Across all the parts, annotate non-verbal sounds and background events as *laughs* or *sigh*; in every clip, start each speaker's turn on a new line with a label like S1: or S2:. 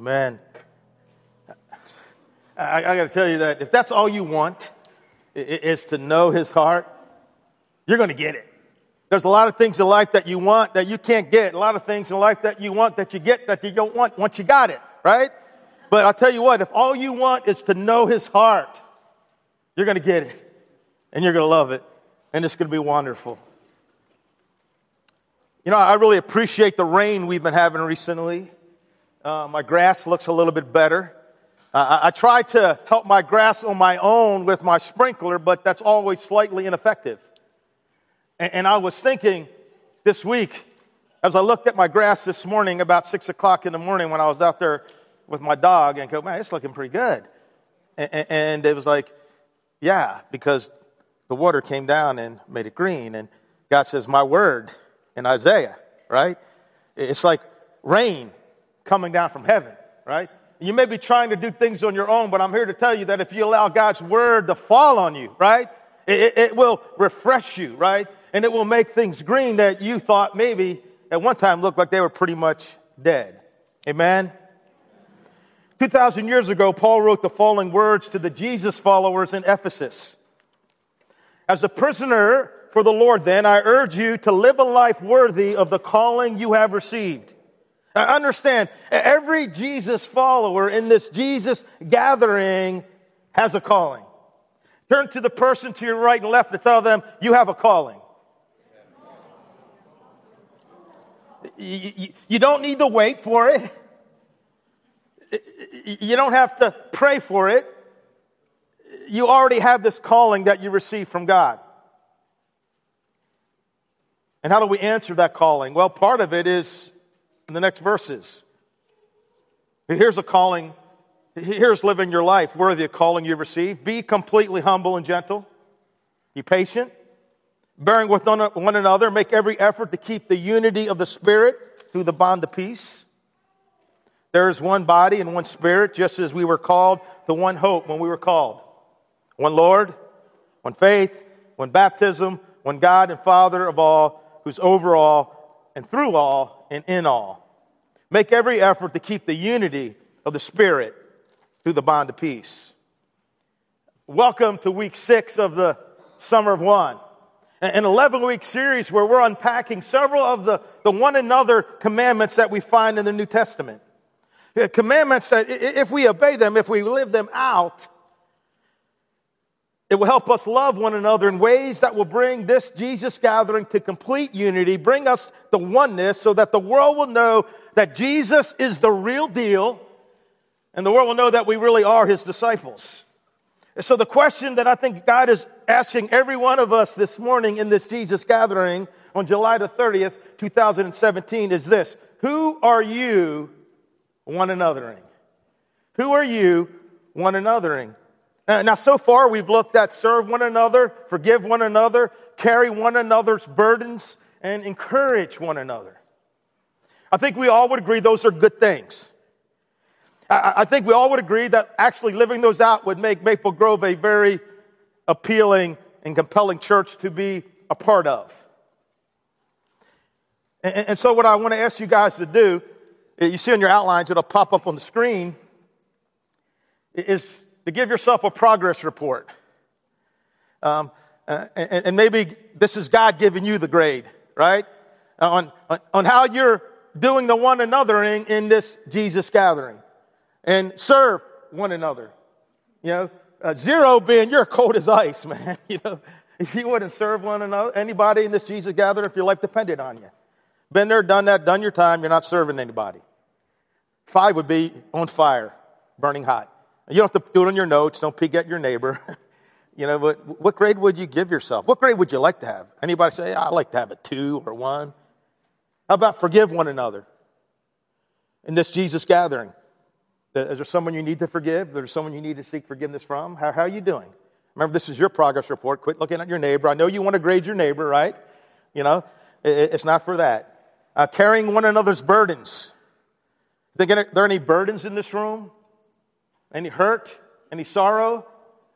S1: Man, I, I got to tell you that if that's all you want is to know his heart, you're going to get it. There's a lot of things in life that you want that you can't get. A lot of things in life that you want that you get that you don't want once you got it, right? But I'll tell you what, if all you want is to know his heart, you're going to get it and you're going to love it and it's going to be wonderful. You know, I really appreciate the rain we've been having recently. Uh, my grass looks a little bit better. Uh, I, try to help my grass on my own with my sprinkler, but that's always slightly ineffective. And, and I was thinking this week, as I looked at my grass this morning about six o'clock in the morning when I was out there with my dog and go, man, it's looking pretty good. And, and it was like, yeah, because the water came down and made it green. And God says, my word in Isaiah, right? It's like rain coming down from heaven, right? You may be trying to do things on your own, but I'm here to tell you that if you allow God's word to fall on you, right? It, it, will refresh you, right? And it will make things green that you thought maybe at one time looked like they were pretty much dead. Amen? 2,000 years ago, Paul wrote the following words to the Jesus followers in Ephesus. As a prisoner for the Lord, then, I urge you to live a life worthy of the calling you have received. Now, understand, every Jesus follower in this Jesus gathering has a calling. Turn to the person to your right and left to tell them, you have a calling. You, don't need to wait for it. You don't have to pray for it. You already have this calling that you receive from God. And how do we answer that calling? Well, part of it is in the next verses. Here's a calling. Here's living your life worthy of calling you receive. Be completely humble and gentle. Be patient, bearing with one another. Make every effort to keep the unity of the Spirit through the bond of peace. There is one body and one Spirit, just as we were called to one hope when we were called. One Lord, one faith, one baptism, one God and Father of all, who's over all and through all and in all. Make every effort to keep the unity of the Spirit through the bond of peace. Welcome to week six of the Summer of One, an 11 week series where we're unpacking several of the, the one another commandments that we find in the New Testament. Uh, commandments that, if we obey them, if we live them out, it will help us love one another in ways that will bring this Jesus gathering to complete unity, bring us the oneness so that the world will know that Jesus is the real deal, and the world will know that we really are his disciples. And so, the question that I think God is asking every one of us this morning in this Jesus gathering on July the 30th, 2017 is this Who are you one anothering? Who are you one anothering? Now, so far we've looked at serve one another, forgive one another, carry one another's burdens, and encourage one another. I think we all would agree those are good things. I, I think we all would agree that actually living those out would make Maple Grove a very appealing and compelling church to be a part of. And, and so, what I want to ask you guys to do, you see on your outlines, it'll pop up on the screen, is to give yourself a progress report. Um, uh, and, and, maybe this is God giving you the grade, right? On, on, on how you're doing the one another in, this Jesus gathering and serve one another. You know, uh, zero being you're cold as ice, *laughs* man. You know, you wouldn't serve one another, anybody in this Jesus gathering if your life depended on you. Been there, done that, done your time, you're not serving anybody. Five would be on fire, burning hot. You don't have to do it on your notes, don't peek at your neighbor. *laughs* you know, but what grade would you give yourself? What grade would you like to have? Anybody say, I like to have a two or one? How about forgive one another in this Jesus gathering? Is there someone you need to forgive? There's someone you need to seek forgiveness from? How, how are you doing? Remember, this is your progress report. Quit looking at your neighbor. I know you want to grade your neighbor, right? You know, it, it's not for that. Uh, carrying one another's burdens. Think there are any burdens in this room? Any hurt? Any sorrow?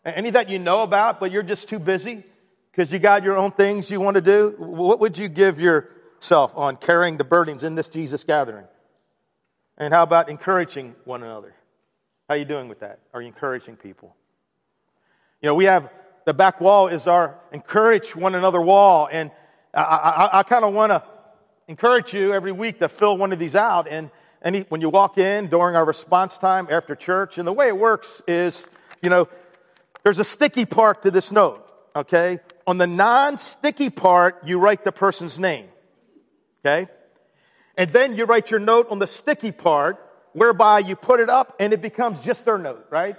S1: Any that you know about, but you're just too busy because you got your own things you want to do? What would you give yourself on carrying the burdens in this Jesus gathering. And how about encouraging one another? How are you doing with that? Are you encouraging people? You know, we have the back wall is our encourage one another wall. And I, I, I kind of want to encourage you every week to fill one of these out. And any, when you walk in during our response time after church, and the way it works is, you know, there's a sticky part to this note, okay? On the non sticky part, you write the person's name, okay? And then you write your note on the sticky part, whereby you put it up and it becomes just their note, right?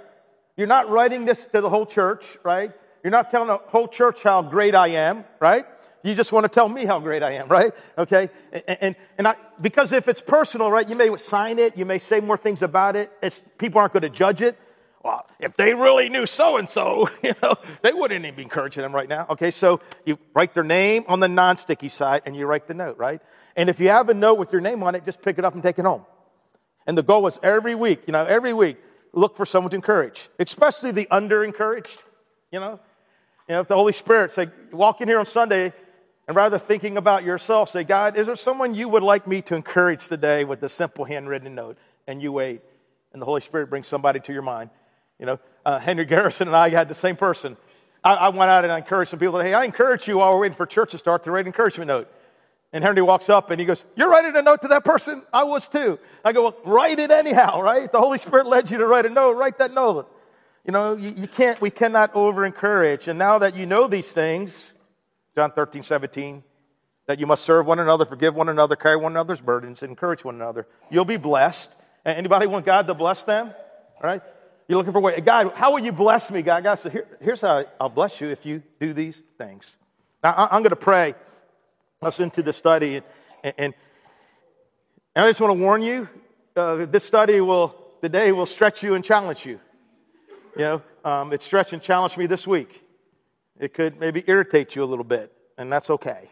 S1: You're not writing this to the whole church, right? You're not telling the whole church how great I am, right? You just want to tell me how great I am, right? Okay? And, and, and I, because if it's personal, right, you may sign it, you may say more things about it. It's, people aren't going to judge it. Well, if they really knew so and so, you know, they wouldn't even be encouraging them right now. Okay, so you write their name on the non sticky side and you write the note, right? And if you have a note with your name on it, just pick it up and take it home. And the goal was every week, you know, every week, look for someone to encourage, especially the under encouraged. You know, you know, if the Holy Spirit say, walk in here on Sunday, and rather thinking about yourself, say, God, is there someone you would like me to encourage today with a simple handwritten note? And you wait, and the Holy Spirit brings somebody to your mind. You know, uh, Henry Garrison and I had the same person. I, I went out and I encouraged some people. Hey, I encourage you while we're waiting for church to start to write an encouragement note. And Henry walks up and he goes, You're writing a note to that person? I was too. I go, Well, write it anyhow, right? The Holy Spirit led you to write a note, write that note. You know, you, you can't, we cannot over encourage. And now that you know these things, John 13, 17, that you must serve one another, forgive one another, carry one another's burdens, encourage one another. You'll be blessed. Anybody want God to bless them? All right? You're looking for a way. God, how will you bless me, God? God, so here, here's how I'll bless you if you do these things. Now, I'm going to pray us into the study, and, and, and I just want to warn you, uh, this study will, today will stretch you and challenge you. You know, um, it stretched and challenged me this week. It could maybe irritate you a little bit, and that's okay.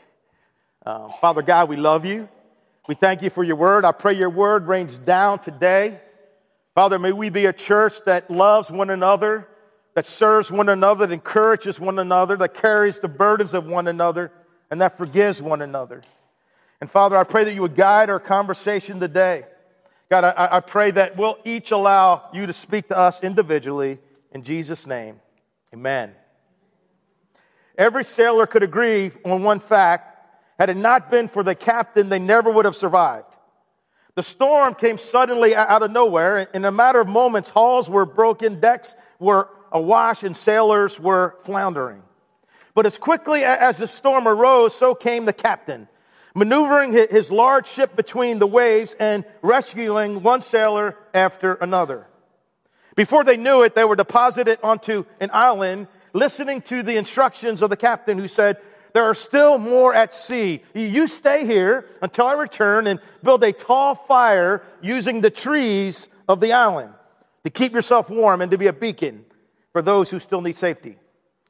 S1: Uh, Father God, we love you. We thank you for your word. I pray your word rains down today. Father, may we be a church that loves one another, that serves one another, that encourages one another, that carries the burdens of one another, and that forgives one another. And Father, I pray that you would guide our conversation today. God, I, I pray that we'll each allow you to speak to us individually. In Jesus' name, amen. Every sailor could agree on one fact. Had it not been for the captain, they never would have survived. The storm came suddenly out of nowhere. In a matter of moments, hulls were broken, decks were awash, and sailors were floundering. But as quickly as the storm arose, so came the captain, maneuvering his large ship between the waves and rescuing one sailor after another. Before they knew it, they were deposited onto an island listening to the instructions of the captain who said, there are still more at sea. You stay here until I return and build a tall fire using the trees of the island to keep yourself warm and to be a beacon for those who still need safety.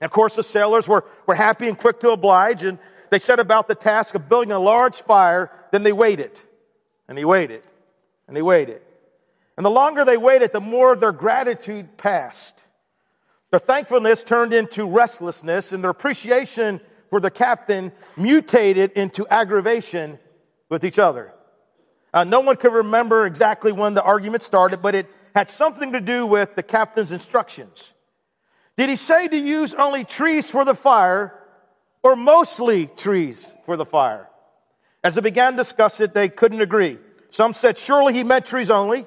S1: And of course, the sailors were, were happy and quick to oblige, and they set about the task of building a large fire. Then they waited, and they waited, and they waited. And the longer they waited, the more their gratitude passed. Their thankfulness turned into restlessness, and their appreciation for the captain mutated into aggravation with each other. Uh, no one could remember exactly when the argument started, but it had something to do with the captain's instructions. Did he say to use only trees for the fire or mostly trees for the fire? As they began to discuss it, they couldn't agree. Some said, surely he meant trees only.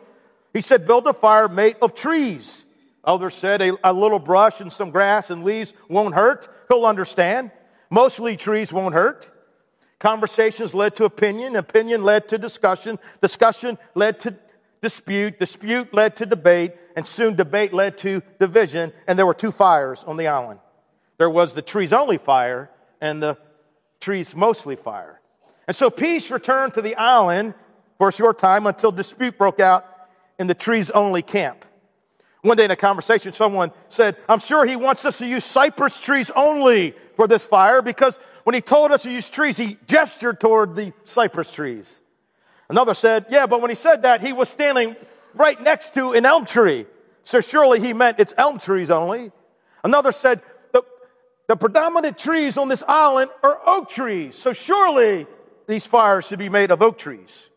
S1: He said, build a fire made of trees. Others said a, a little brush and some grass and leaves won't hurt. He'll understand. Mostly trees won't hurt. Conversations led to opinion. Opinion led to discussion. Discussion led to dispute. Dispute led to debate. And soon debate led to division. And there were two fires on the island. There was the trees only fire and the trees mostly fire. And so peace returned to the island for a short time until dispute broke out in the trees only camp. One day in a conversation, someone said, I'm sure he wants us to use cypress trees only for this fire because when he told us to use trees, he gestured toward the cypress trees. Another said, Yeah, but when he said that, he was standing right next to an elm tree. So surely he meant it's elm trees only. Another said, the, the predominant trees on this island are oak trees. So surely these fires should be made of oak trees.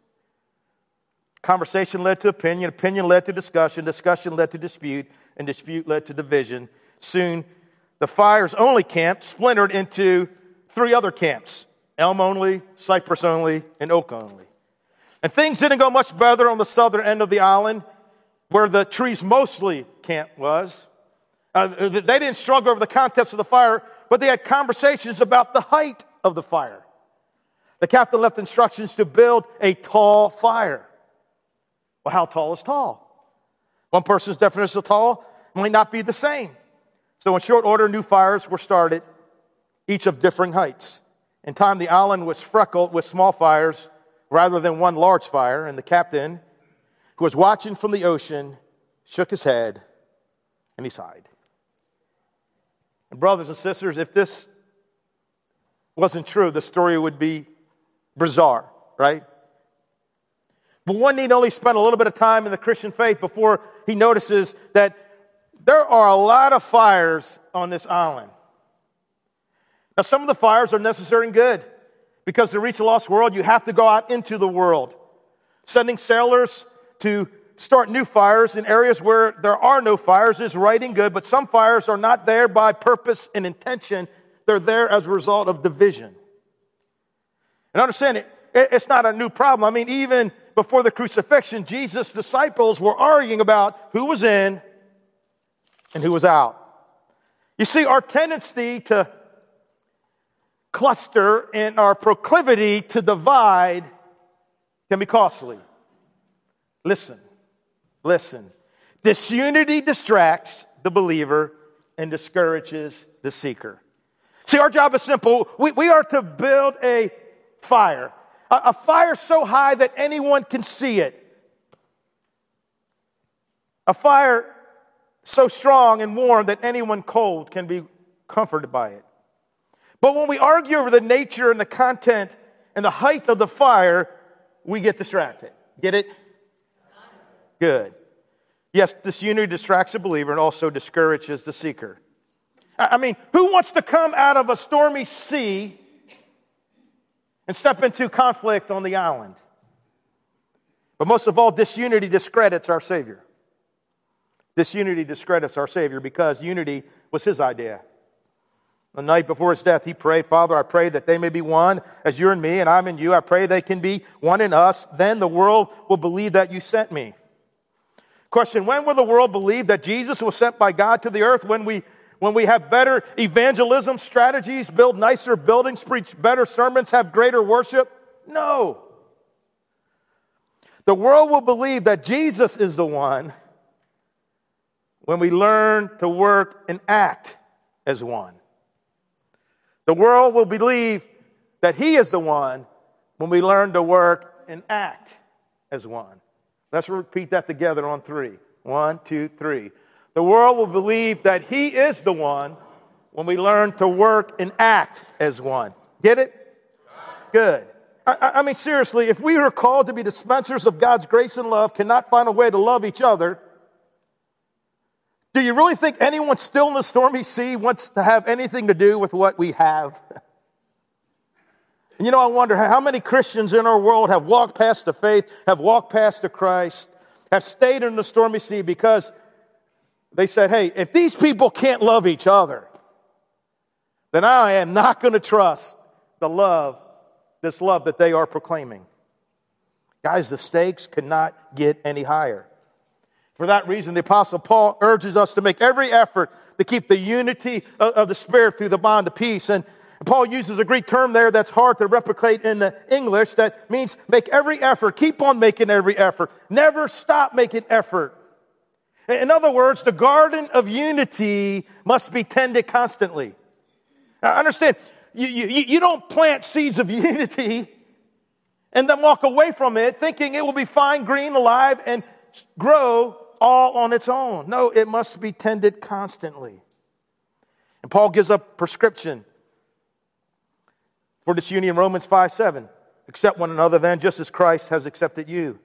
S1: Conversation led to opinion, opinion led to discussion, discussion led to dispute, and dispute led to division. Soon, the fires only camp splintered into three other camps elm only, cypress only, and oak only. And things didn't go much better on the southern end of the island, where the trees mostly camp was. Uh, they didn't struggle over the contents of the fire, but they had conversations about the height of the fire. The captain left instructions to build a tall fire. Well, how tall is tall? One person's definition of tall might not be the same. So, in short order, new fires were started, each of differing heights. In time, the island was freckled with small fires rather than one large fire, and the captain, who was watching from the ocean, shook his head and he sighed. And, brothers and sisters, if this wasn't true, the story would be bizarre, right? But one need only spend a little bit of time in the Christian faith before he notices that there are a lot of fires on this island. Now, some of the fires are necessary and good because to reach the lost world, you have to go out into the world. Sending sailors to start new fires in areas where there are no fires is right and good, but some fires are not there by purpose and intention. They're there as a result of division. And understand it, it's not a new problem. I mean, even before the crucifixion, Jesus' disciples were arguing about who was in and who was out. You see, our tendency to cluster and our proclivity to divide can be costly. Listen, listen. Disunity distracts the believer and discourages the seeker. See, our job is simple. We, we are to build a fire, a, a fire so high that anyone can see it. A fire so strong and warm that anyone cold can be comforted by it. But when we argue over the nature and the content and the height of the fire, we get distracted. Get it? Good. Yes, disunity distracts the believer and also discourages the seeker. I mean, who wants to come out of a stormy sea and step into conflict on the island? But most of all, disunity discredits our Savior. Disunity discredits our Savior because unity was his idea. The night before his death, he prayed, Father, I pray that they may be one as you're in me and I'm in you. I pray they can be one in us. Then the world will believe that you sent me. Question When will the world believe that Jesus was sent by God to the earth? When we, when we have better evangelism strategies, build nicer buildings, preach better sermons, have greater worship? No. The world will believe that Jesus is the one when we learn to work and act as one. The world will believe that He is the one when we learn to work and act as one. Let's repeat that together on three. One, two, three. The world will believe that He is the one when we learn to work and act as one. Get it? Good. I, I, mean, seriously, if we are called to be dispensers of God's grace and love, cannot find a way to love each other, do you really think anyone still in the stormy sea wants to have anything to do with what we have? And *laughs* you know, I wonder how many Christians in our world have walked past the faith, have walked past the Christ, have stayed in the stormy sea because they said, hey, if these people can't love each other, then I am not going to trust the love, this love that they are proclaiming. Guys, the stakes cannot get any higher. For that reason, the Apostle Paul urges us to make every effort to keep the unity of the Spirit through the bond of peace. And Paul uses a Greek term there that's hard to replicate in the English that means make every effort, keep on making every effort, never stop making effort. In other words, the garden of unity must be tended constantly. Now, understand, you, you, you don't plant seeds of *laughs* unity and then walk away from it thinking it will be fine, green, alive, and grow all on its own. No, it must be tended constantly. And Paul gives a prescription for this union, Romans 5 7. Accept one another then, just as Christ has accepted you.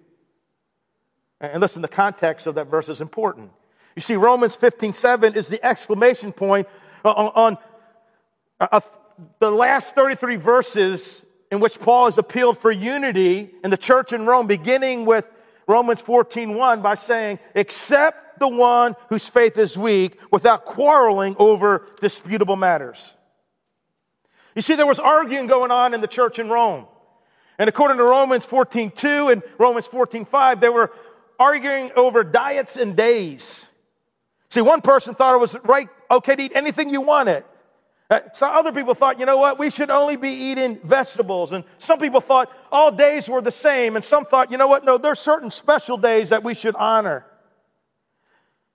S1: And listen, the context of that verse is important. You see, Romans 15 7 is the exclamation point on, on the last 33 verses in which Paul has appealed for unity in the church in Rome, beginning with Romans 14:1 by saying, "Accept the one whose faith is weak without quarreling over disputable matters." You see, there was arguing going on in the church in Rome. And according to Romans 14:2 and Romans 14:5, there were arguing over diets and days. See, one person thought it was right, okay to eat anything you wanted. Uh, some other people thought, you know what, we should only be eating vegetables. And some people thought all days were the same. And some thought, you know what, no, there's certain special days that we should honor.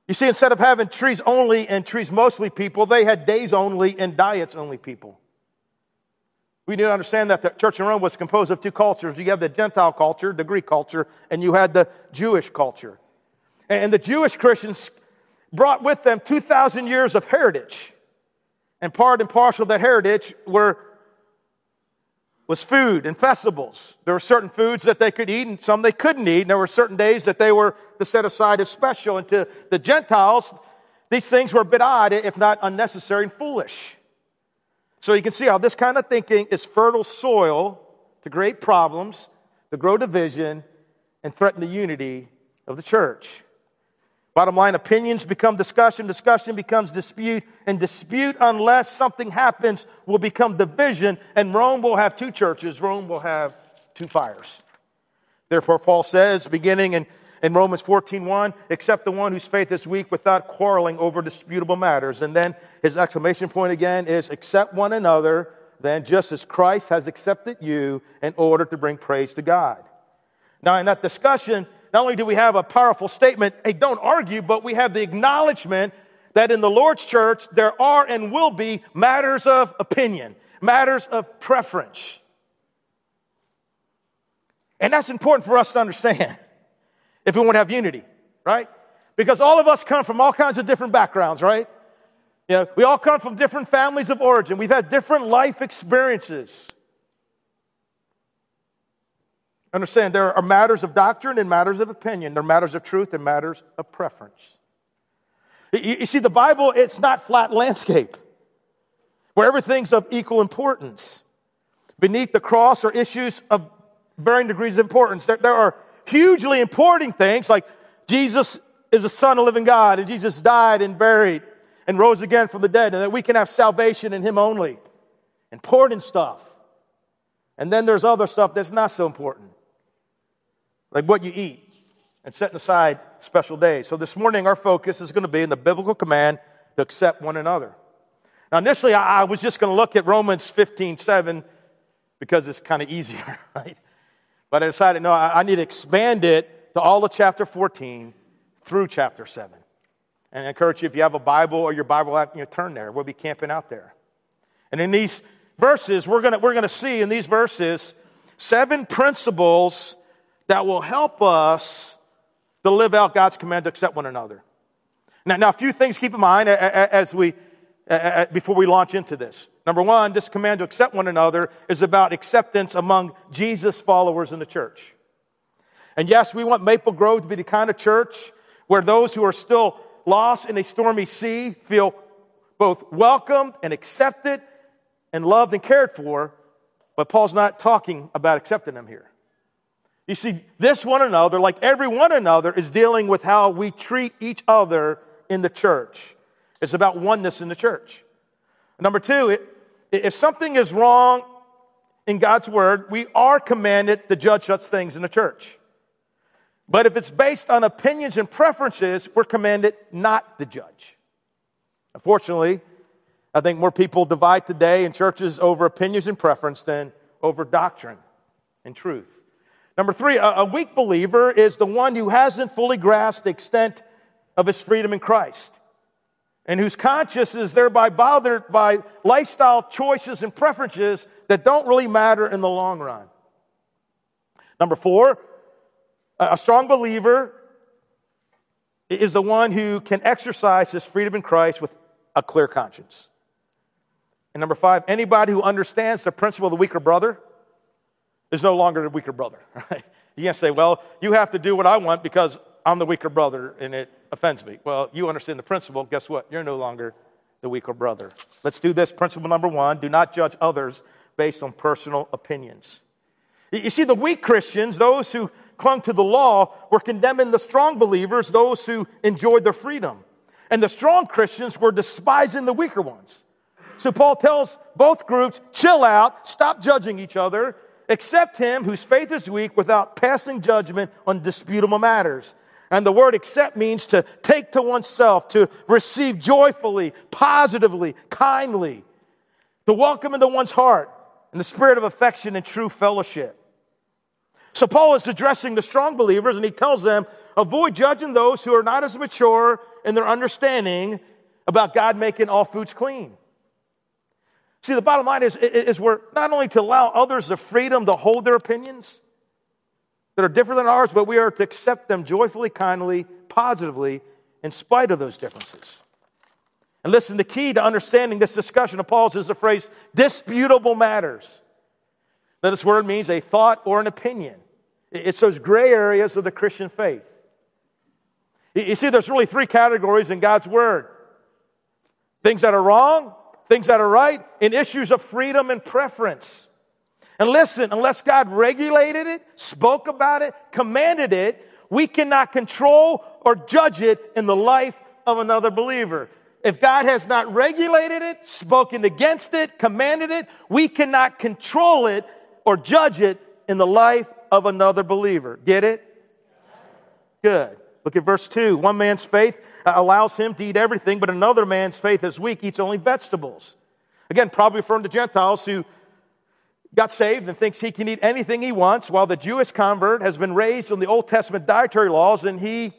S1: You see, instead of having trees only and trees mostly people, they had days only and diets only people. We need to understand that the church in Rome was composed of two cultures. You have the Gentile culture, the Greek culture, and you had the Jewish culture. And the Jewish Christians brought with them 2,000 years of heritage. And part and parcel of that heritage were, was food and festivals. There were certain foods that they could eat and some they couldn't eat. And there were certain days that they were to set aside as special. And to the Gentiles, these things were a bit odd, if not unnecessary and foolish. So you can see how this kind of thinking is fertile soil to create problems, to grow division, and threaten the unity of the church. Bottom line, opinions become discussion, discussion becomes dispute, and dispute, unless something happens, will become division, and Rome will have two churches. Rome will have two fires. Therefore, Paul says, beginning in, in Romans 14.1, accept the one whose faith is weak without quarreling over disputable matters. And then his exclamation point again is, accept one another, then just as Christ has accepted you in order to bring praise to God. Now, in that discussion, not only do we have a powerful statement, hey, don't argue, but we have the acknowledgement that in the Lord's church, there are and will be matters of opinion, matters of preference. And that's important for us to understand if we want to have unity, right? Because all of us come from all kinds of different backgrounds, right? You know, we all come from different families of origin. We've had different life experiences. Understand, there are matters of doctrine and matters of opinion. There are matters of truth and matters of preference. You, you see, the Bible, it's not flat landscape where everything's of equal importance. Beneath the cross are issues of varying degrees of importance. There, there are hugely important things like Jesus is the Son of living God and Jesus died and buried and rose again from the dead and that we can have salvation in Him only. Important stuff. And then there's other stuff that's not so important like what you eat, and setting aside special days. So this morning, our focus is going to be in the biblical command to accept one another. Now, initially, I was just going to look at Romans 15 7 because it's kind of easier, *laughs* right? But I decided, no, I need to expand it to all of chapter 14 through chapter 7. And I encourage you, if you have a Bible or your Bible app, you know, turn there. We'll be camping out there. And in these verses, we're going we're going to see in these verses seven principles that will help us to live out God's command to accept one another. Now, now a few things keep in mind as we, Uh, uh, uh, before we launch into this. Number one, this command to accept one another is about acceptance among Jesus followers in the church. And yes, we want Maple Grove to be the kind of church where those who are still lost in a stormy sea feel both welcomed and accepted and loved and cared for. But Paul's not talking about accepting them here. You see, this one another, like every one another, is dealing with how we treat each other in the church. It's about oneness in the church. Number two, it, if something is wrong in God's word, we are commanded to judge such things in the church. But if it's based on opinions and preferences, we're commanded not to judge. Unfortunately, I think more people divide today in churches over opinions and preference than over doctrine and truth. Number three, a, a weak believer is the one who hasn't fully grasped the extent of his freedom in Christ and whose conscience is thereby bothered by lifestyle choices and preferences that don't really matter in the long run. Number four, a strong believer is the one who can exercise his freedom in Christ with a clear conscience. And number five, anybody who understands the principle of the weaker brother is no longer the weaker brother. *laughs* Right? You can't say, well, you have to do what I want because I'm the weaker brother and it offends me. Well, you understand the principle. Guess what? You're no longer the weaker brother. Let's do this. Principle number one do not judge others based on personal opinions. You see, the weak Christians, those who clung to the law were condemning the strong believers, those who enjoyed their freedom. And the strong Christians were despising the weaker ones. So Paul tells both groups, chill out, stop judging each other, accept him whose faith is weak without passing judgment on disputable matters. And the word accept means to take to oneself, to receive joyfully, positively, kindly, to welcome into one's heart in the spirit of affection and true fellowship. So Paul is addressing the strong believers and he tells them, avoid judging those who are not as mature in their understanding about God making all foods clean. See, the bottom line is, is we're not only to allow others the freedom to hold their opinions that are different than ours, but we are to accept them joyfully, kindly, positively, in spite of those differences. And listen, the key to understanding this discussion of Paul's is the phrase disputable matters. Now, this word means a thought or an opinion. It's those gray areas of the Christian faith. You see, there's really three categories in God's Word things that are wrong, things that are right, and issues of freedom and preference. And listen, unless God regulated it, spoke about it, commanded it, we cannot control or judge it in the life of another believer. If God has not regulated it, spoken against it, commanded it, we cannot control it or judge it in the life of another believer. Get it? Good. Look at verse 2. One man's faith uh, allows him to eat everything, but another man's faith is weak, eats only vegetables. Again, probably referring to Gentiles who got saved and thinks he can eat anything he wants, while the Jewish convert has been raised on the Old Testament dietary laws and he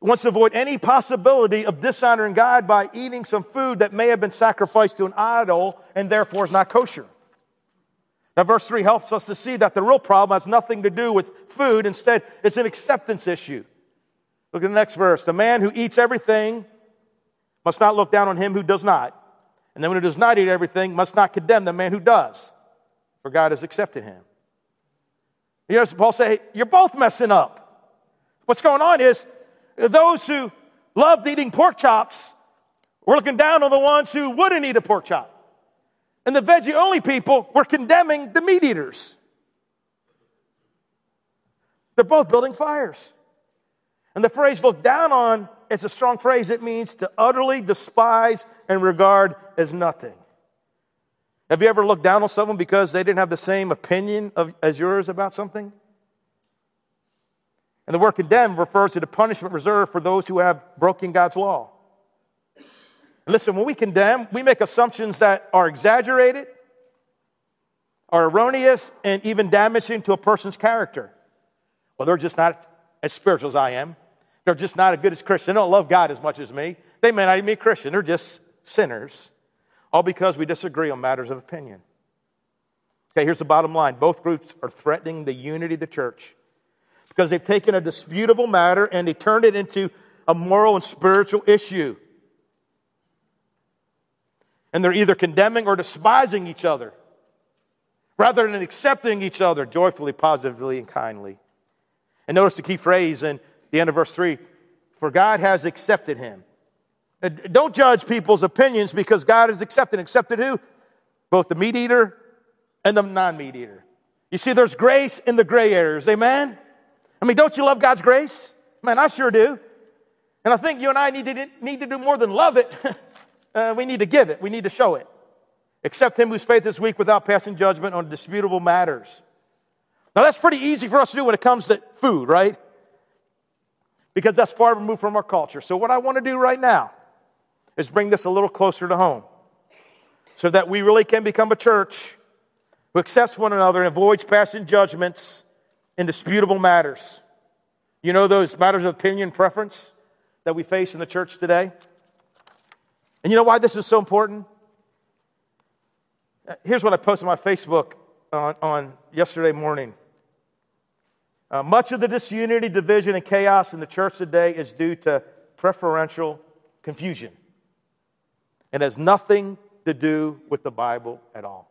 S1: wants to avoid any possibility of dishonoring God by eating some food that may have been sacrificed to an idol and therefore is not kosher. Now, verse 3 helps us to see that the real problem has nothing to do with food. Instead, it's an acceptance issue. Look at the next verse. The man who eats everything must not look down on him who does not. And the one who does not eat everything must not condemn the man who does, for God has accepted him. You know, Paul say, you're both messing up. What's going on is those who loved eating pork chops were looking down on the ones who wouldn't eat a pork chop. And the veggie only people were condemning the meat eaters. They're both building fires. And the phrase look down on is a strong phrase. It means to utterly despise and regard as nothing. Have you ever looked down on someone because they didn't have the same opinion of, as yours about something? And the word condemn refers to the punishment reserved for those who have broken God's law. And listen, when we condemn, we make assumptions that are exaggerated, are erroneous, and even damaging to a person's character. Well, they're just not as spiritual as I am. They're just not as good as Christian. They don't love God as much as me. They may not even be Christian. They're just sinners, all because we disagree on matters of opinion. Okay, here's the bottom line both groups are threatening the unity of the church because they've taken a disputable matter and they turned it into a moral and spiritual issue. And they're either condemning or despising each other rather than accepting each other joyfully, positively, and kindly. And notice the key phrase in the end of verse 3 For God has accepted him. Uh, don't judge people's opinions because God has accepted. Accepted who? Both the meat eater and the non meat eater. You see, there's grace in the gray areas. Amen? I mean, don't you love God's grace? Man, I sure do. And I think you and I need to, need to do more than love it. *laughs* Uh, we need to give it, we need to show it. Accept him whose faith is weak without passing judgment on disputable matters. Now, that's pretty easy for us to do when it comes to food, right? Because that's far removed from our culture. So, what I want to do right now is bring this a little closer to home so that we really can become a church who accepts one another and avoids passing judgments in disputable matters. You know those matters of opinion, preference that we face in the church today? And you know why this is so important? Here's what I posted on my Facebook on, on yesterday morning. Uh, much of the disunity, division, and chaos in the church today is due to preferential confusion. It has nothing to do with the Bible at all.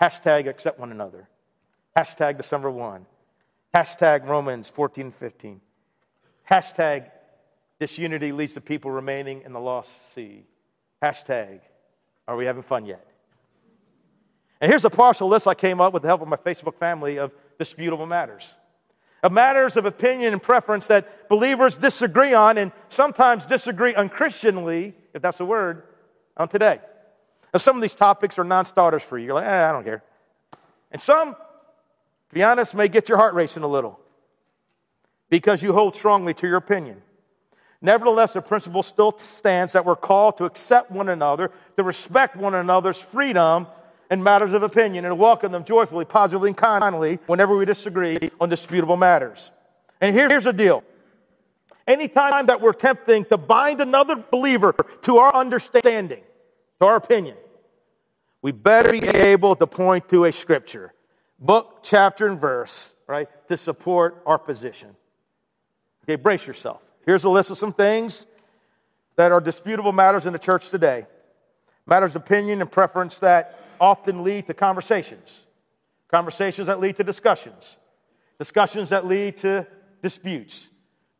S1: Hashtag accept one another. Hashtag December 1. Hashtag Romans 14 15. Hashtag Disunity leads to people remaining in the lost sea. Hashtag, are we having fun yet? And here's a partial list I came up with the help of my Facebook family of disputable matters. Of matters of opinion and preference that believers disagree on and sometimes disagree unchristianly, if that's a word, on today. Now, some of these topics are non starters for you. You're like, eh, I don't care. And some, to be honest, may get your heart racing a little because you hold strongly to your opinion. Nevertheless, the principle still stands that we're called to accept one another, to respect one another's freedom in matters of opinion, and welcome them joyfully, positively, and kindly whenever we disagree on disputable matters. And here's the deal. Anytime that we're attempting to bind another believer to our understanding, to our opinion, we better be able to point to a scripture, book, chapter, and verse, right, to support our position. Okay, brace yourself. Here's a list of some things that are disputable matters in the church today. Matters of opinion and preference that often lead to conversations. Conversations that lead to discussions. Discussions that lead to disputes.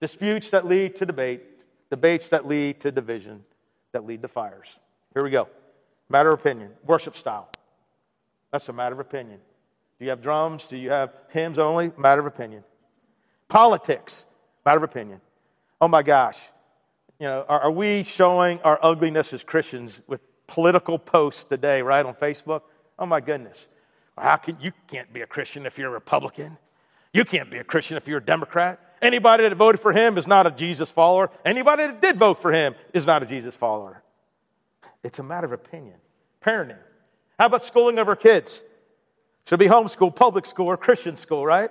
S1: Disputes that lead to debate. Debates that lead to division, that lead to fires. Here we go. Matter of opinion. Worship style. That's a matter of opinion. Do you have drums? Do you have hymns only? Matter of opinion. Politics. Matter of opinion. Oh my gosh. You know, are, are we showing our ugliness as Christians with political posts today, right, on Facebook? Oh my goodness. How can you can't be a Christian if you're a Republican? You can't be a Christian if you're a Democrat. Anybody that voted for him is not a Jesus follower. Anybody that did vote for him is not a Jesus follower. It's a matter of opinion. Parenting. How about schooling of our kids? Should be homeschool, public school, or Christian school, right?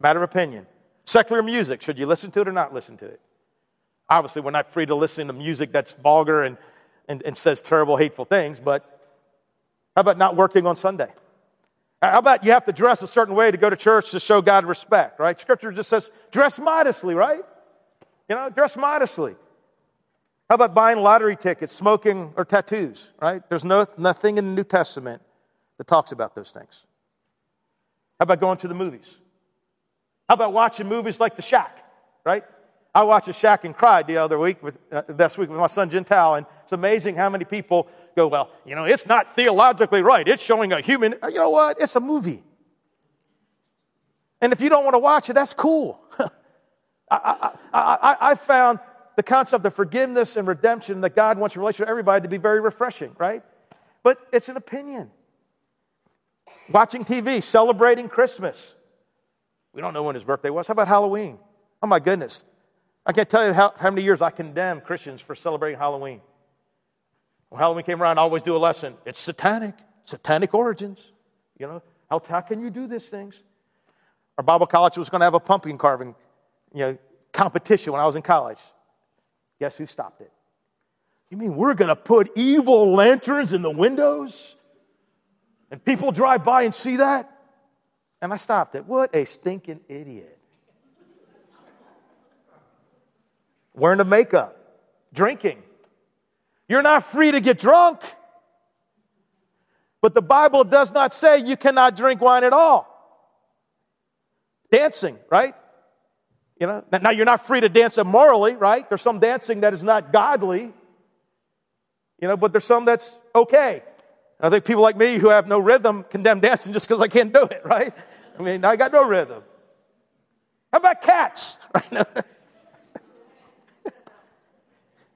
S1: Matter of opinion. Secular music, should you listen to it or not listen to it? Obviously, we're not free to listen to music that's vulgar and, and, and says terrible, hateful things, but how about not working on Sunday? How about you have to dress a certain way to go to church to show God respect, right? Scripture just says dress modestly, right? You know, dress modestly. How about buying lottery tickets, smoking, or tattoos, right? There's no, nothing in the New Testament that talks about those things. How about going to the movies? How about watching movies like The Shack, right? I watched a Shack and cried the other week, with, uh, this week with my son Gental, and it's amazing how many people go, well, you know, it's not theologically right. It's showing a human, you know what? It's a movie. And if you don't want to watch it, that's cool. *laughs* I, I, I, I, found the concept of forgiveness and redemption that God wants a relationship with everybody to be very refreshing, right? But it's an opinion. Watching TV, celebrating Christmas. We don't know when his birthday was. How about Halloween? Oh my goodness. I can't tell you how, how many years I condemn Christians for celebrating Halloween. When Halloween came around, I always do a lesson. It's satanic, satanic origins. You know, how, how can you do these things? Our Bible college was going to have a pumpkin carving you know, competition when I was in college. Guess who stopped it? You mean we're going to put evil lanterns in the windows? And people drive by and see that? And I stopped it. What a stinking idiot. Wearing the makeup, drinking. You're not free to get drunk. But the Bible does not say you cannot drink wine at all. Dancing, right? You know, now you're not free to dance immorally, right? There's some dancing that is not godly. You know, but there's some that's okay. I think people like me who have no rhythm condemn dancing just because I can't do it, right? I mean, I got no rhythm. How about cats? *laughs*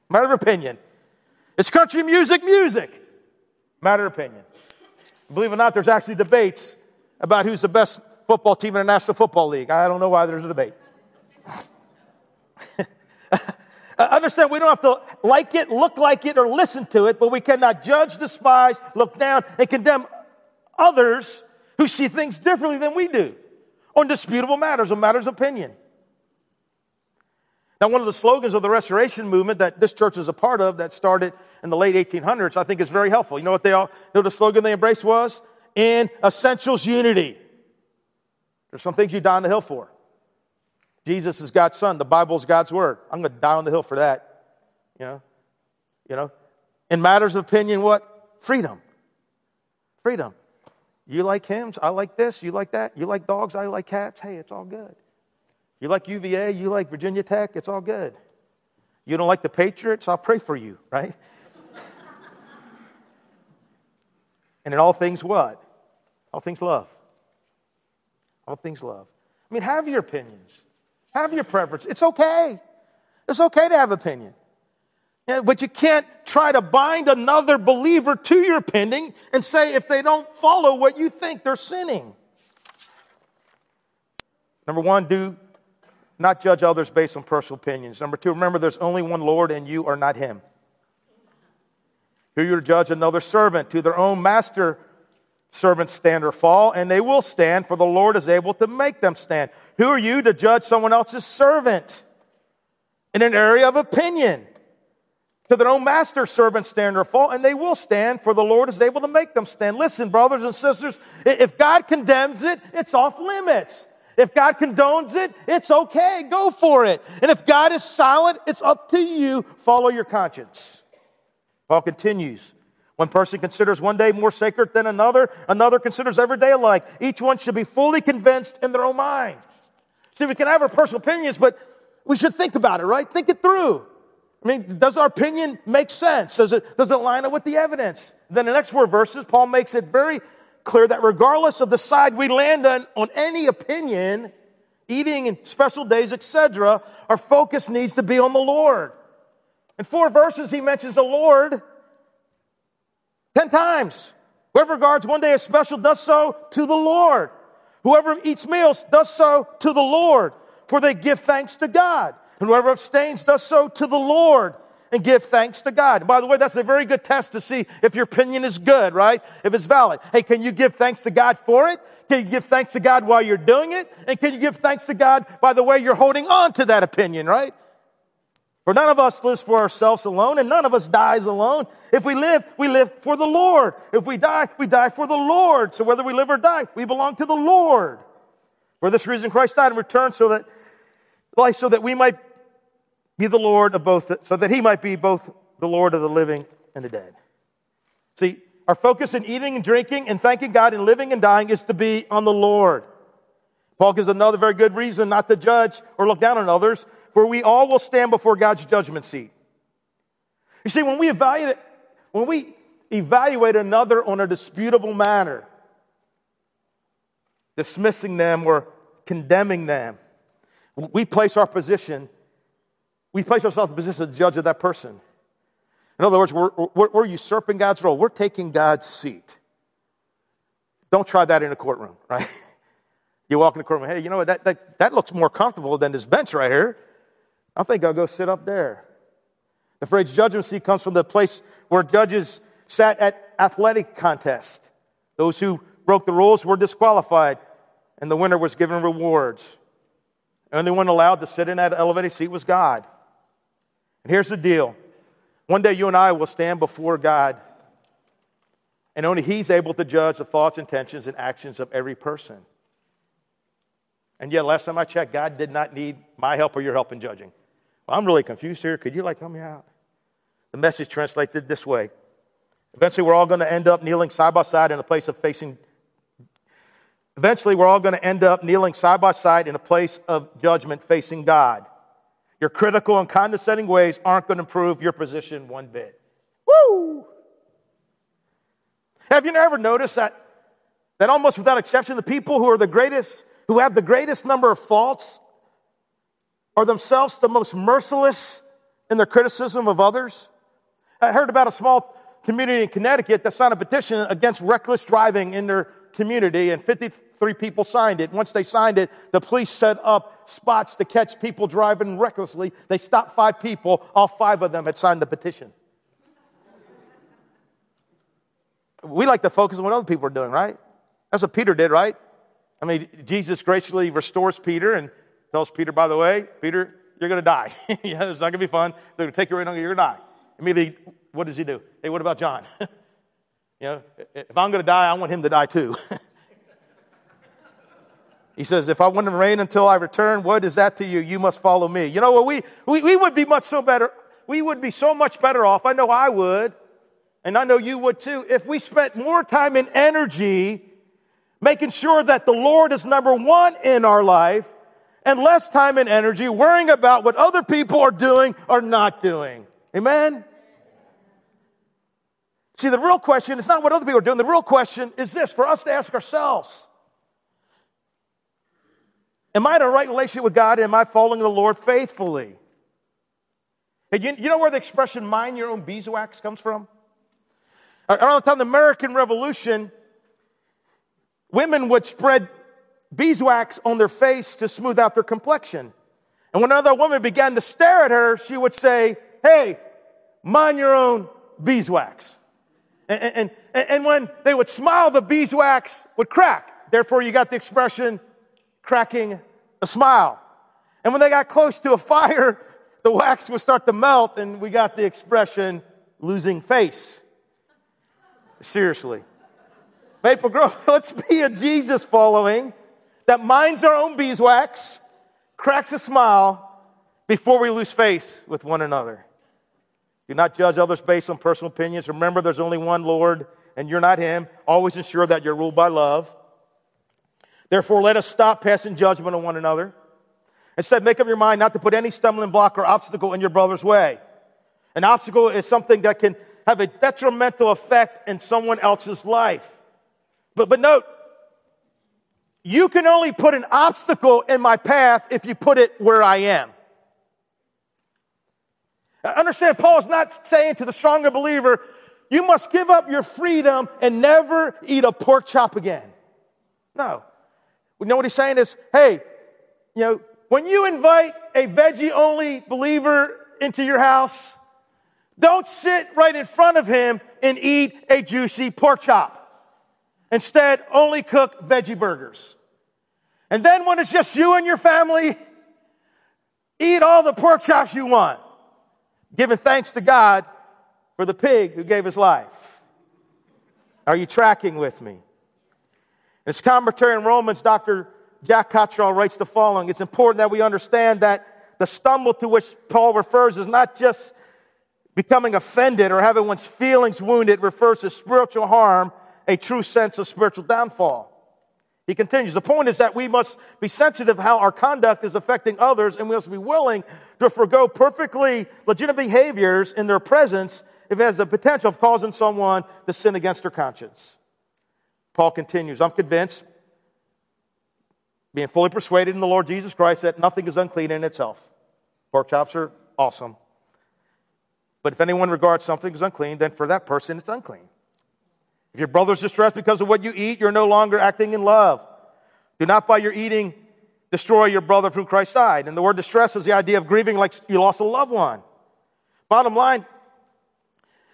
S1: Matter of opinion. It's country music, music. Matter of opinion. Believe it or not, there's actually debates about who's the best football team in the National Football League. I don't know why there's a debate. *laughs* Understand, we don't have to like it, look like it, or listen to it, but we cannot judge, despise, look down, and condemn others who see things differently than we do on disputable matters, on matters of opinion. Now, one of the slogans of the Restoration movement that this church is a part of that started in the late 1800s, I think is very helpful. You know what they all, you know the slogan they embraced was? In essentials, unity. There's some things you die on the hill for. Jesus is God's son. The Bible is God's word. I'm going to die on the hill for that. You know, you know. In matters of opinion, what? Freedom. Freedom. You like hymns, I like this, you like that. You like dogs, I like cats. Hey, it's all good. You like UVA, you like Virginia Tech, it's all good. You don't like the Patriots, I'll pray for you, right? *laughs* and in all things, what? All things love. All things love. I mean, have your opinions, have your preference. It's okay. It's okay to have opinion. But you can't try to bind another believer to your opinion and say if they don't follow what you think, they're sinning. Number one, do not judge others based on personal opinions. Number two, remember there's only one Lord and you are not him. Who you to judge another servant to their own master servants stand or fall, and they will stand, for the Lord is able to make them stand. Who are you to judge someone else's servant in an area of opinion? To their own master servants stand or fall, and they will stand, for the Lord is able to make them stand. Listen, brothers and sisters, if God condemns it, it's off limits. If God condones it, it's okay. Go for it. And if God is silent, it's up to you. Follow your conscience. Paul continues. One person considers one day more sacred than another. Another considers every day alike. Each one should be fully convinced in their own mind. See, we can have our personal opinions, but we should think about it, right? Think it through. I mean, does our opinion make sense? Does it, does it line up with the evidence? Then the next four verses, Paul makes it very clear that regardless of the side we land on, on any opinion, eating and special days, etc., our focus needs to be on the Lord. In four verses, he mentions the Lord ten times. Whoever regards one day as special does so to the Lord. Whoever eats meals does so to the Lord, for they give thanks to God. And whoever abstains does so to the Lord and give thanks to God. And by the way, that's a very good test to see if your opinion is good, right? If it's valid. Hey, can you give thanks to God for it? Can you give thanks to God while you're doing it? And can you give thanks to God by the way you're holding on to that opinion, right? For none of us lives for ourselves alone, and none of us dies alone. If we live, we live for the Lord. If we die, we die for the Lord. So whether we live or die, we belong to the Lord. For this reason, Christ died and returned so that life, so that we might be the Lord of both, so that he might be both the Lord of the living and the dead. See, our focus in eating and drinking and thanking God and living and dying is to be on the Lord. Paul gives another very good reason not to judge or look down on others, for we all will stand before God's judgment seat. You see, when we evaluate, when we evaluate another on a disputable matter, dismissing them or condemning them, we place our position we place ourselves in the position of the judge of that person. In other words, we're, we're, we're usurping God's role. We're taking God's seat. Don't try that in a courtroom, right? *laughs* You walk in the courtroom, hey, you know what? That, that, that looks more comfortable than this bench right here. I think I'll go sit up there. The phrase judgment seat comes from the place where judges sat at athletic contests. Those who broke the rules were disqualified, and the winner was given rewards. The only one allowed to sit in that elevated seat was God. And here's the deal one day you and I will stand before God, and only He's able to judge the thoughts, intentions, and actions of every person. And yet, last time I checked, God did not need my help or your help in judging. Well, I'm really confused here. Could you like help me out? The message translated this way. Eventually, we're all going to end up kneeling side by side in a place of facing. Eventually, we're all going to end up kneeling side by side in a place of judgment facing God. Your critical and condescending ways aren't going to improve your position one bit. Woo! Have you ever noticed that, that almost without exception, the people who are the greatest, who have the greatest number of faults, are themselves the most merciless in their criticism of others? I heard about a small community in Connecticut that signed a petition against reckless driving in their community, and 53 people signed it. Once they signed it, the police set up spots to catch people driving recklessly. They stopped five people. All five of them had signed the petition. We like to focus on what other people are doing, right? That's what Peter did, right? I mean, Jesus graciously restores Peter and tells Peter, by the way, Peter, you're going to die. *laughs* yeah, it's not going to be fun. They're going to take you right on, you're going to die. Immediately, what does he do? Hey, what about John? *laughs* You know, if I'm going to die, I want him to die too. *laughs* he says, if I to reign until I return, what is that to you? You must follow me. You know what? We, we, we would be much so better. We would be so much better off. I know I would. And I know you would too. If we spent more time and energy making sure that the Lord is number one in our life and less time and energy worrying about what other people are doing or not doing. Amen? See, the real question is not what other people are doing. The real question is this for us to ask ourselves Am I in a right relationship with God? Am I following the Lord faithfully? You, you know where the expression mind your own beeswax comes from? Around the time of the American Revolution, women would spread beeswax on their face to smooth out their complexion. And when another woman began to stare at her, she would say, Hey, mind your own beeswax. And, and, and when they would smile, the beeswax would crack. Therefore, you got the expression cracking a smile. And when they got close to a fire, *laughs* the wax would start to melt, and we got the expression losing face. Seriously. Maple Grove, *laughs* let's be a Jesus following that minds our own beeswax, cracks a smile before we lose face with one another. Do not judge others based on personal opinions. Remember, there's only one Lord, and you're not Him. Always ensure that you're ruled by love. Therefore, let us stop passing judgment on one another. Instead, make up your mind not to put any stumbling block or obstacle in your brother's way. An obstacle is something that can have a detrimental effect in someone else's life. But, but note, you can only put an obstacle in my path if you put it where I am. Understand, Paul is not saying to the stronger believer, you must give up your freedom and never eat a pork chop again. No. You know what he's saying is, hey, you know, when you invite a veggie only believer into your house, don't sit right in front of him and eat a juicy pork chop. Instead, only cook veggie burgers. And then when it's just you and your family, eat all the pork chops you want, giving thanks to God for the pig who gave his life. Are you tracking with me? His commentary in Romans, Dr. Jack Cottrell writes the following It's important that we understand that the stumble to which Paul refers is not just becoming offended or having one's feelings wounded, it refers to spiritual harm, a true sense of spiritual downfall. He continues, the point is that we must be sensitive how our conduct is affecting others and we must be willing to forego perfectly legitimate behaviors in their presence if it has the potential of causing someone to sin against their conscience. Paul continues, I'm convinced being fully persuaded in the Lord Jesus Christ that nothing is unclean in itself. Pork chops are awesome. But if anyone regards something as unclean, then for that person it's unclean. If your brother's distressed because of what you eat, you're no longer acting in love. Do not by your eating destroy your brother from Christ died. And the word distress is the idea of grieving like you lost a loved one. Bottom line,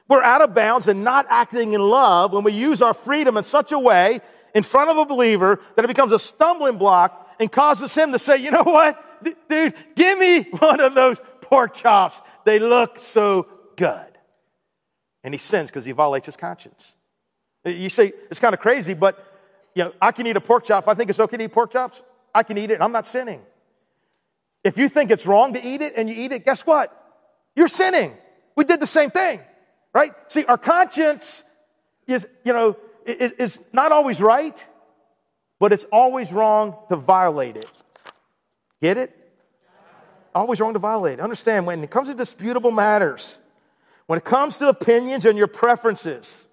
S1: we're out of bounds and not acting in love when we use our freedom in such a way in front of a believer that it becomes a stumbling block and causes him to say, you know what? Dude, give me one of those pork chops. They look so good. And he sins because he violates his conscience. You see, it's kind of crazy, but you know, I can eat a pork chop. If I think it's okay to eat pork chops, I can eat it. I'm not sinning. If you think it's wrong to eat it and you eat it, guess what? You're sinning. We did the same thing, right? See, our conscience is, you know, is not always right, but it's always wrong to violate it. Get it? Always wrong to violate. Understand, when it comes to disputable matters, when it comes to opinions and your preferences,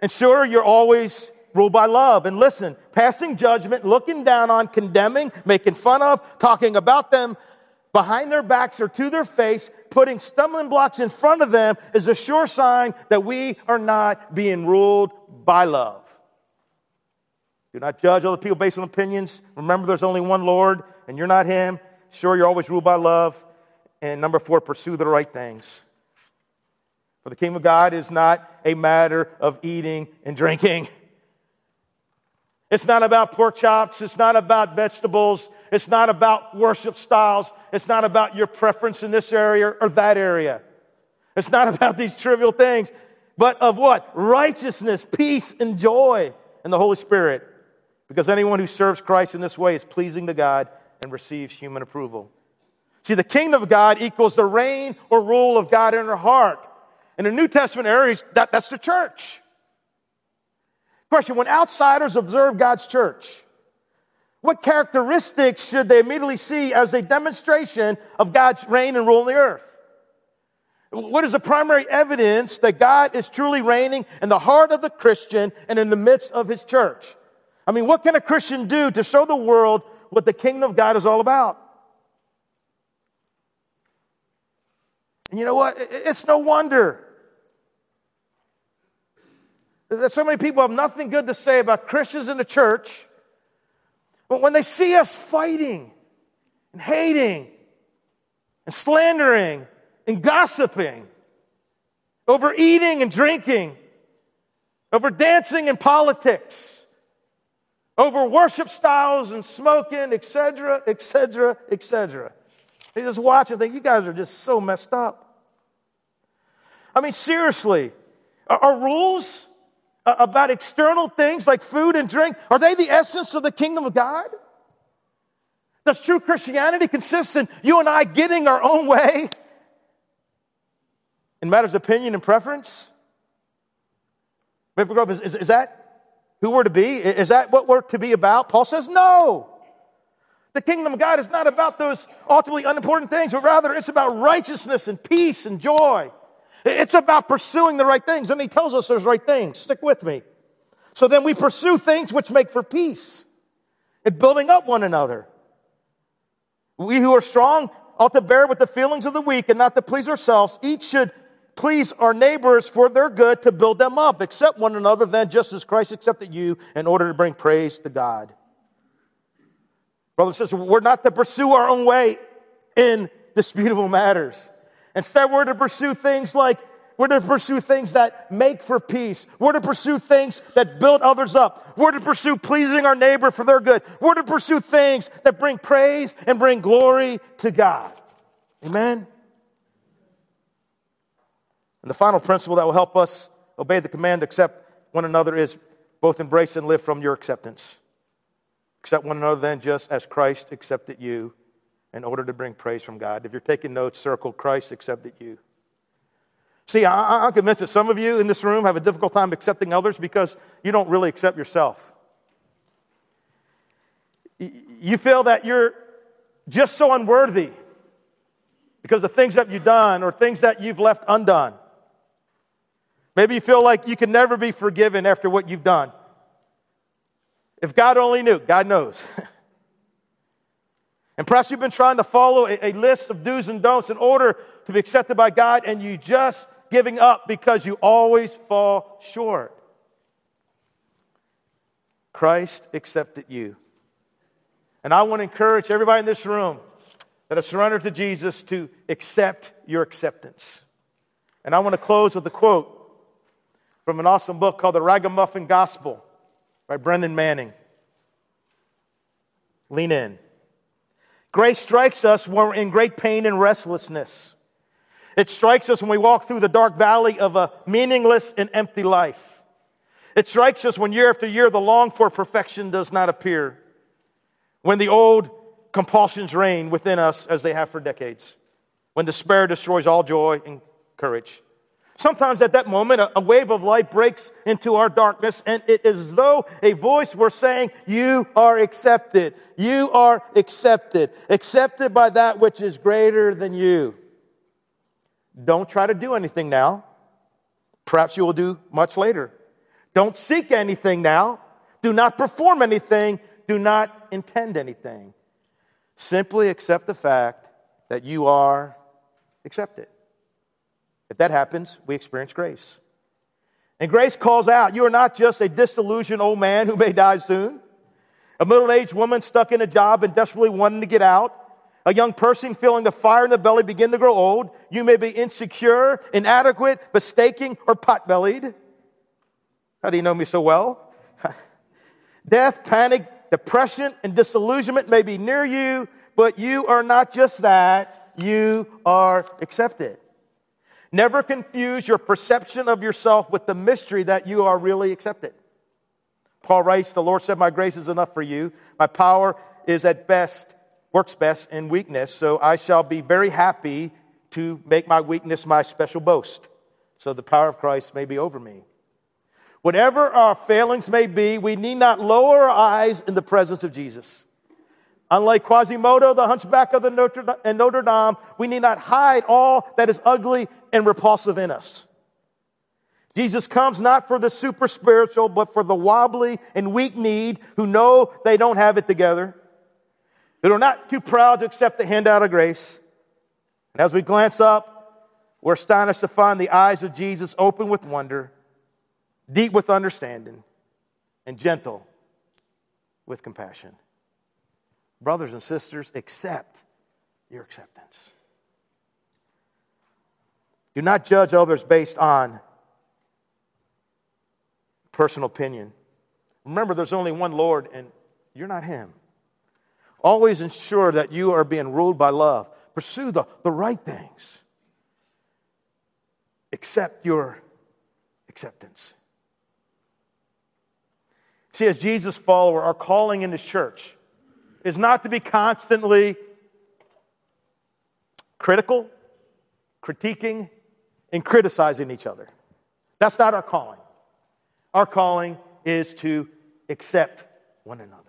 S1: ensure you're always ruled by love. And listen, passing judgment, looking down on, condemning, making fun of, talking about them behind their backs or to their face, putting stumbling blocks in front of them is a sure sign that we are not being ruled by love. Do not judge other people based on opinions. Remember, there's only one Lord, and you're not Him. Sure, you're always ruled by love. And number four, pursue the right things. For the kingdom of God is not a matter of eating and drinking. *laughs* It's not about pork chops. It's not about vegetables. It's not about worship styles. It's not about your preference in this area or that area. It's not *laughs* about these trivial things, but of what? Righteousness, peace, and joy in the Holy Spirit. Because anyone who serves Christ in this way is pleasing to God and receives human approval. See, the kingdom of God equals the reign or rule of God in our heart. In the New Testament areas, that, that's the church. Question When outsiders observe God's church, what characteristics should they immediately see as a demonstration of God's reign and rule in the earth? What is the primary evidence that God is truly reigning in the heart of the Christian and in the midst of his church? I mean, what can a Christian do to show the world what the kingdom of God is all about. And you know what? It's no wonder that so many people have nothing good to say about Christians in the church. But when they see us fighting and hating and slandering and gossiping over eating and drinking, over dancing and politics, over worship styles and smoking, etc., etc., etc. They just watch and think, you guys are just so messed up. I mean, seriously, are, are rules about external things like food and drink, are they the essence of the kingdom of God? Does true Christianity consist in you and I getting our own way in matters of opinion and preference? Is, is, is that who we're to be? Is that what we're to be about? Paul says no. The kingdom of God is not about those ultimately unimportant things, but rather it's about righteousness and peace and joy it's about pursuing the right things. And he tells us there's right things. Stick with me. So then we pursue things which make for peace and building up one another. We who are strong ought to bear with the feelings of the weak and not to please ourselves. Each should please our neighbors for their good to build them up. Accept one another then, just as Christ accepted you, in order to bring praise to God. Brothers and sisters, we're not to pursue our own way in disputable matters. Instead, we're to pursue things like we're to pursue things that make for peace. We're to pursue things that build others up. We're to pursue pleasing our neighbor for their good. We're to pursue things that bring praise and bring glory to God. Amen? And the final principle that will help us obey the command to accept one another is both embrace and live from your acceptance. Accept one another then just as Christ accepted you in order to bring praise from God. If you're taking notes, circle Christ accepted you. See, I, am convinced that some of you in this room have a difficult time accepting others because you don't really accept yourself. You feel that you're just so unworthy because of things that you've done or things that you've left undone. Maybe you feel like you can never be forgiven after what you've done. If God only knew, God knows. *laughs* And perhaps you've been trying to follow a, a, list of do's and don'ts in order to be accepted by God, and you just giving up because you always fall short. Christ accepted you. And I want to encourage everybody in this room that has surrendered to Jesus to accept your acceptance. And I want to close with a quote from an awesome book called The Ragamuffin Gospel by Brennan Manning. Lean in. Grace strikes us when we're in great pain and restlessness. It strikes us when we walk through the dark valley of a meaningless and empty life. It strikes us when year after year the long for perfection does not appear. When the old compulsions reign within us as they have for decades. When despair destroys all joy and courage. Sometimes at that moment, a, wave of light breaks into our darkness, and it is as though a voice were saying, You are accepted. You are accepted. Accepted by that which is greater than you. Don't try to do anything now. Perhaps you will do much later. Don't seek anything now. Do not perform anything. Do not intend anything. Simply accept the fact that you are accepted. If that happens, we experience grace. And grace calls out you are not just a disillusioned old man who may die soon, a middle aged woman stuck in a job and desperately wanting to get out, a young person feeling the fire in the belly begin to grow old. You may be insecure, inadequate, mistaken, or pot bellied. How do you know me so well? *laughs* Death, panic, depression, and disillusionment may be near you, but you are not just that, you are accepted. Never confuse your perception of yourself with the mystery that you are really accepted. Paul writes, The Lord said, My grace is enough for you. My power is at best, works best in weakness. So I shall be very happy to make my weakness my special boast. So the power of Christ may be over me. Whatever our failings may be, we need not lower our eyes in the presence of Jesus. Unlike Quasimodo, the hunchback of the Notre, Notre Dame, we need not hide all that is ugly and repulsive in us. Jesus comes not for the super spiritual, but for the wobbly and weak need who know they don't have it together. who are not too proud to accept the handout of grace. And as we glance up, we're astonished to find the eyes of Jesus open with wonder, deep with understanding, and gentle with compassion. Brothers and sisters, accept your acceptance. Do not judge others based on personal opinion. Remember, there's only one Lord, and you're not Him. Always ensure that you are being ruled by love. Pursue the, the right things. Accept your acceptance. See, as Jesus' follower, our calling in this church is not to be constantly critical, critiquing, and criticizing each other. That's not our calling. Our calling is to accept one another.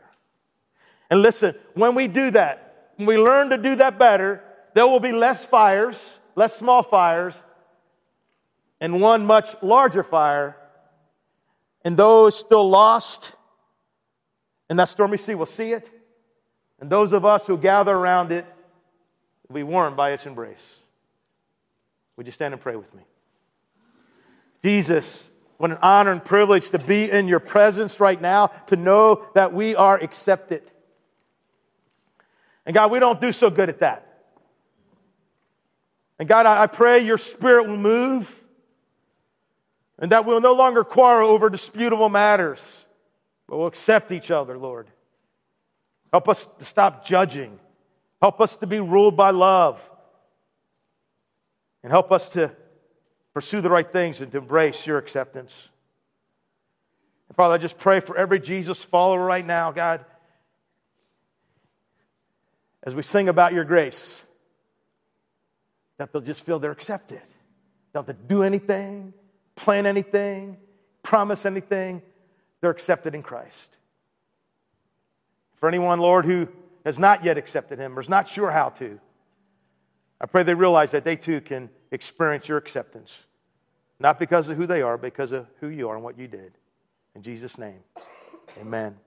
S1: And listen, when we do that, when we learn to do that better, there will be less fires, less small fires, and one much larger fire. And those still lost in that stormy sea will see it. And those of us who gather around it will be warmed by its embrace. Would you stand and pray with me? Jesus, what an honor and privilege to be in your presence right now, to know that we are accepted. And God, we don't do so good at that. And God, I pray your spirit will move and that we'll no longer quarrel over disputable matters, but we'll accept each other, Lord. Help us to stop judging. Help us to be ruled by love. And help us to pursue the right things and to embrace your acceptance. And Father, I just pray for every Jesus follower right now, God, as we sing about your grace, that they'll just feel they're accepted. They don't have to do anything, plan anything, promise anything. They're accepted in Christ. For anyone, Lord, who has not yet accepted Him or is not sure how to, I pray they realize that they too can experience your acceptance. Not because of who they are, but because of who you are and what you did. In Jesus' name, amen.